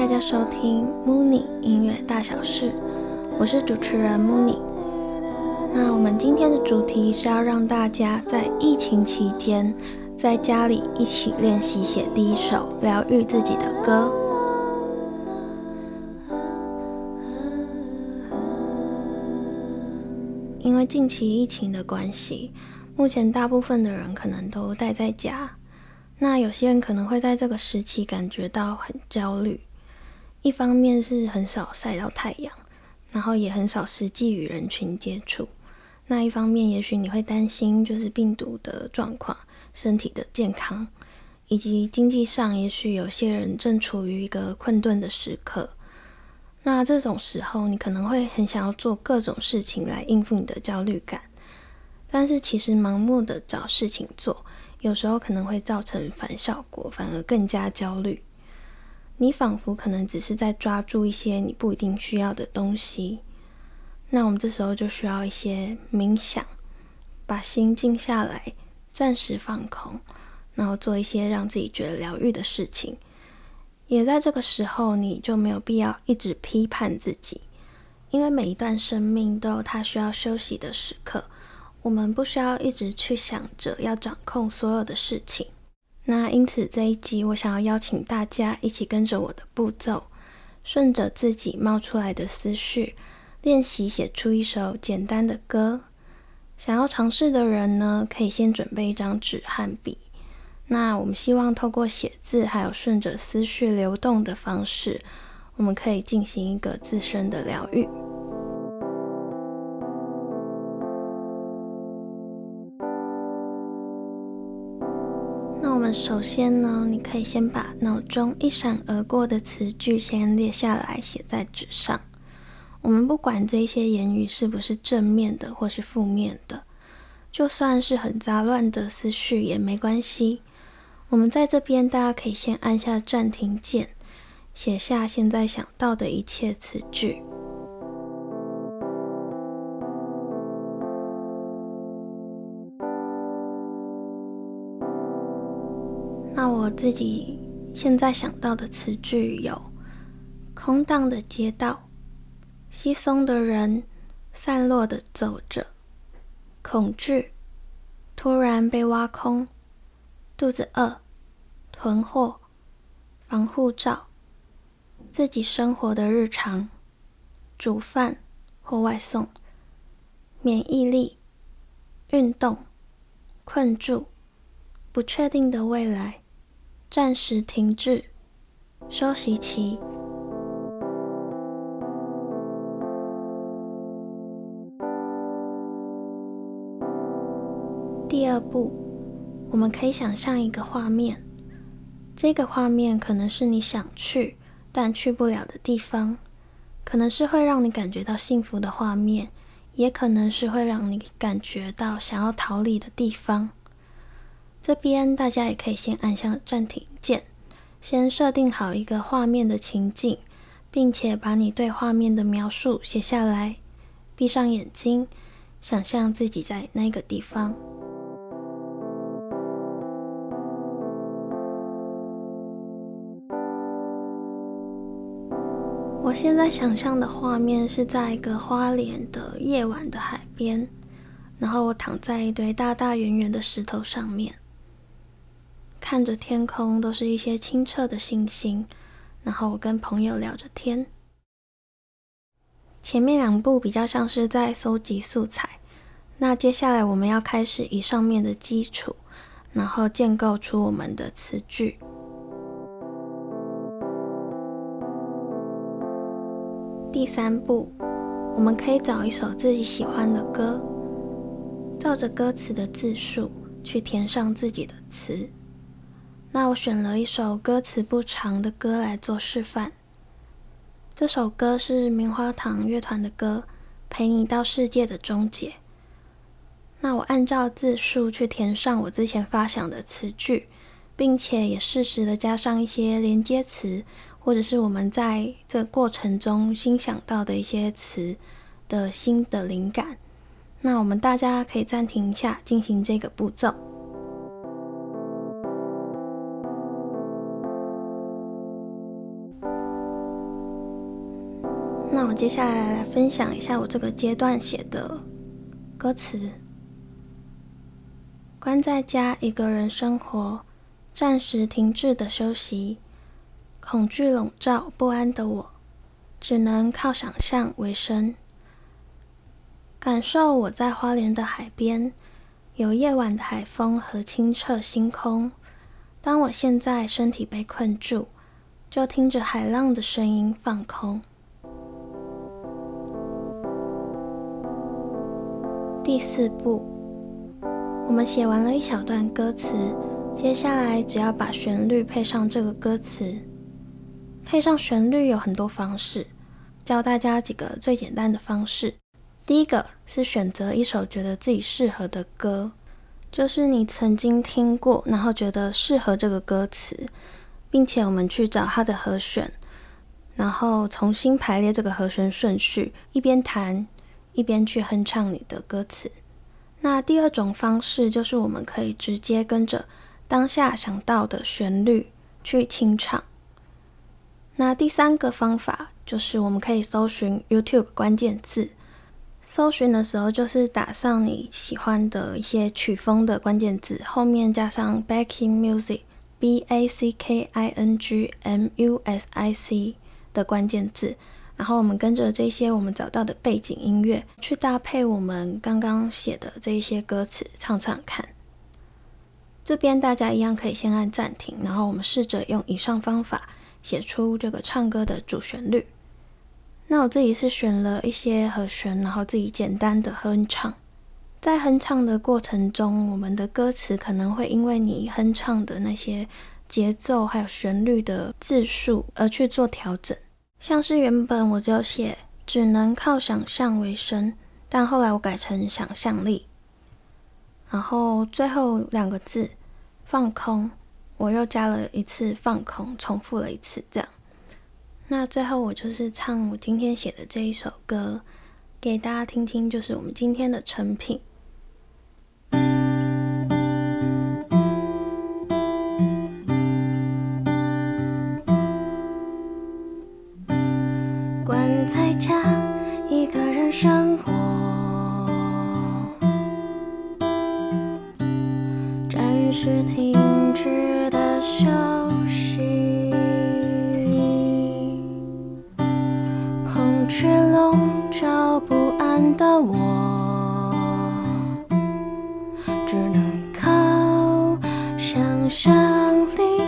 大家收听 Mooney 音乐大小事，我是主持人 Mooney。那我们今天的主题是要让大家在疫情期间，在家里一起练习写第一首疗愈自己的歌。因为近期疫情的关系，目前大部分的人可能都待在家。那有些人可能会在这个时期感觉到很焦虑，一方面是很少晒到太阳，然后也很少实际与人群接触；那一方面，也许你会担心就是病毒的状况、身体的健康，以及经济上，也许有些人正处于一个困顿的时刻。那这种时候，你可能会很想要做各种事情来应付你的焦虑感，但是其实盲目的找事情做。有时候可能会造成反效果，反而更加焦虑。你仿佛可能只是在抓住一些你不一定需要的东西。那我们这时候就需要一些冥想，把心静下来，暂时放空，然后做一些让自己觉得疗愈的事情。也在这个时候，你就没有必要一直批判自己，因为每一段生命都有它需要休息的时刻。我们不需要一直去想着要掌控所有的事情。那因此这一集，我想要邀请大家一起跟着我的步骤，顺着自己冒出来的思绪，练习写出一首简单的歌。想要尝试的人呢，可以先准备一张纸和笔。那我们希望透过写字，还有顺着思绪流动的方式，我们可以进行一个自身的疗愈。首先呢，你可以先把脑中一闪而过的词句先列下来，写在纸上。我们不管这些言语是不是正面的或是负面的，就算是很杂乱的思绪也没关系。我们在这边，大家可以先按下暂停键，写下现在想到的一切词句。自己现在想到的词句有：空荡的街道，稀松的人，散落的走着，恐惧，突然被挖空，肚子饿，囤货，防护罩，自己生活的日常，煮饭或外送，免疫力，运动，困住，不确定的未来。暂时停滞，休息期。第二步，我们可以想象一个画面，这个画面可能是你想去但去不了的地方，可能是会让你感觉到幸福的画面，也可能是会让你感觉到想要逃离的地方。这边大家也可以先按下暂停键，先设定好一个画面的情境，并且把你对画面的描述写下来。闭上眼睛，想象自己在那个地方。我现在想象的画面是在一个花莲的夜晚的海边，然后我躺在一堆大大圆圆的石头上面。看着天空，都是一些清澈的星星。然后我跟朋友聊着天。前面两步比较像是在搜集素材，那接下来我们要开始以上面的基础，然后建构出我们的词句。第三步，我们可以找一首自己喜欢的歌，照着歌词的字数去填上自己的词。那我选了一首歌词不长的歌来做示范。这首歌是棉花糖乐团的歌《陪你到世界的终结》。那我按照字数去填上我之前发想的词句，并且也适时的加上一些连接词，或者是我们在这过程中新想到的一些词的新的灵感。那我们大家可以暂停一下，进行这个步骤。那我接下来来分享一下我这个阶段写的歌词。关在家一个人生活，暂时停滞的休息，恐惧笼罩不安的我，只能靠想象为生。感受我在花莲的海边，有夜晚的海风和清澈星空。当我现在身体被困住，就听着海浪的声音放空。第四步，我们写完了一小段歌词，接下来只要把旋律配上这个歌词。配上旋律有很多方式，教大家几个最简单的方式。第一个是选择一首觉得自己适合的歌，就是你曾经听过，然后觉得适合这个歌词。并且我们去找它的和弦，然后重新排列这个和弦顺序，一边弹一边去哼唱你的歌词。那第二种方式就是我们可以直接跟着当下想到的旋律去清唱。那第三个方法就是我们可以搜寻 YouTube 关键字，搜寻的时候就是打上你喜欢的一些曲风的关键字，后面加上 backing music。b a c k i n g m u s i c 的关键字，然后我们跟着这些我们找到的背景音乐去搭配我们刚刚写的这一些歌词唱唱看。这边大家一样可以先按暂停，然后我们试着用以上方法写出这个唱歌的主旋律。那我自己是选了一些和弦，然后自己简单的哼唱。在哼唱的过程中，我们的歌词可能会因为你哼唱的那些节奏还有旋律的字数而去做调整。像是原本我就写只能靠想象为生，但后来我改成想象力。然后最后两个字放空，我又加了一次放空，重复了一次这样。那最后我就是唱我今天写的这一首歌给大家听听，就是我们今天的成品。暂时停止的休息，空气笼罩不安的我，只能靠想象力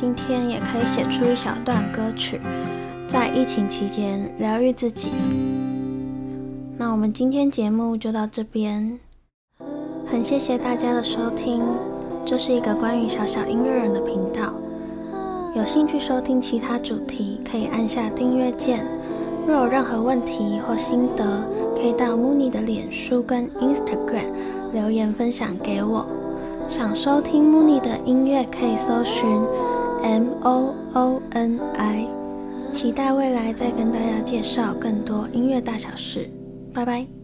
今天也可以写出一小段歌曲，在疫情期间疗愈自己。那我们今天节目就到这边，很谢谢大家的收听。这是一个关于小小音乐人的频道，有兴趣收听其他主题，可以按下订阅键。若有任何问题或心得，可以到 Mooney 的脸书跟 Instagram 留言分享给我。想收听 Mooney 的音乐，可以搜寻 M O O N I。期待未来再跟大家介绍更多音乐大小事。拜拜。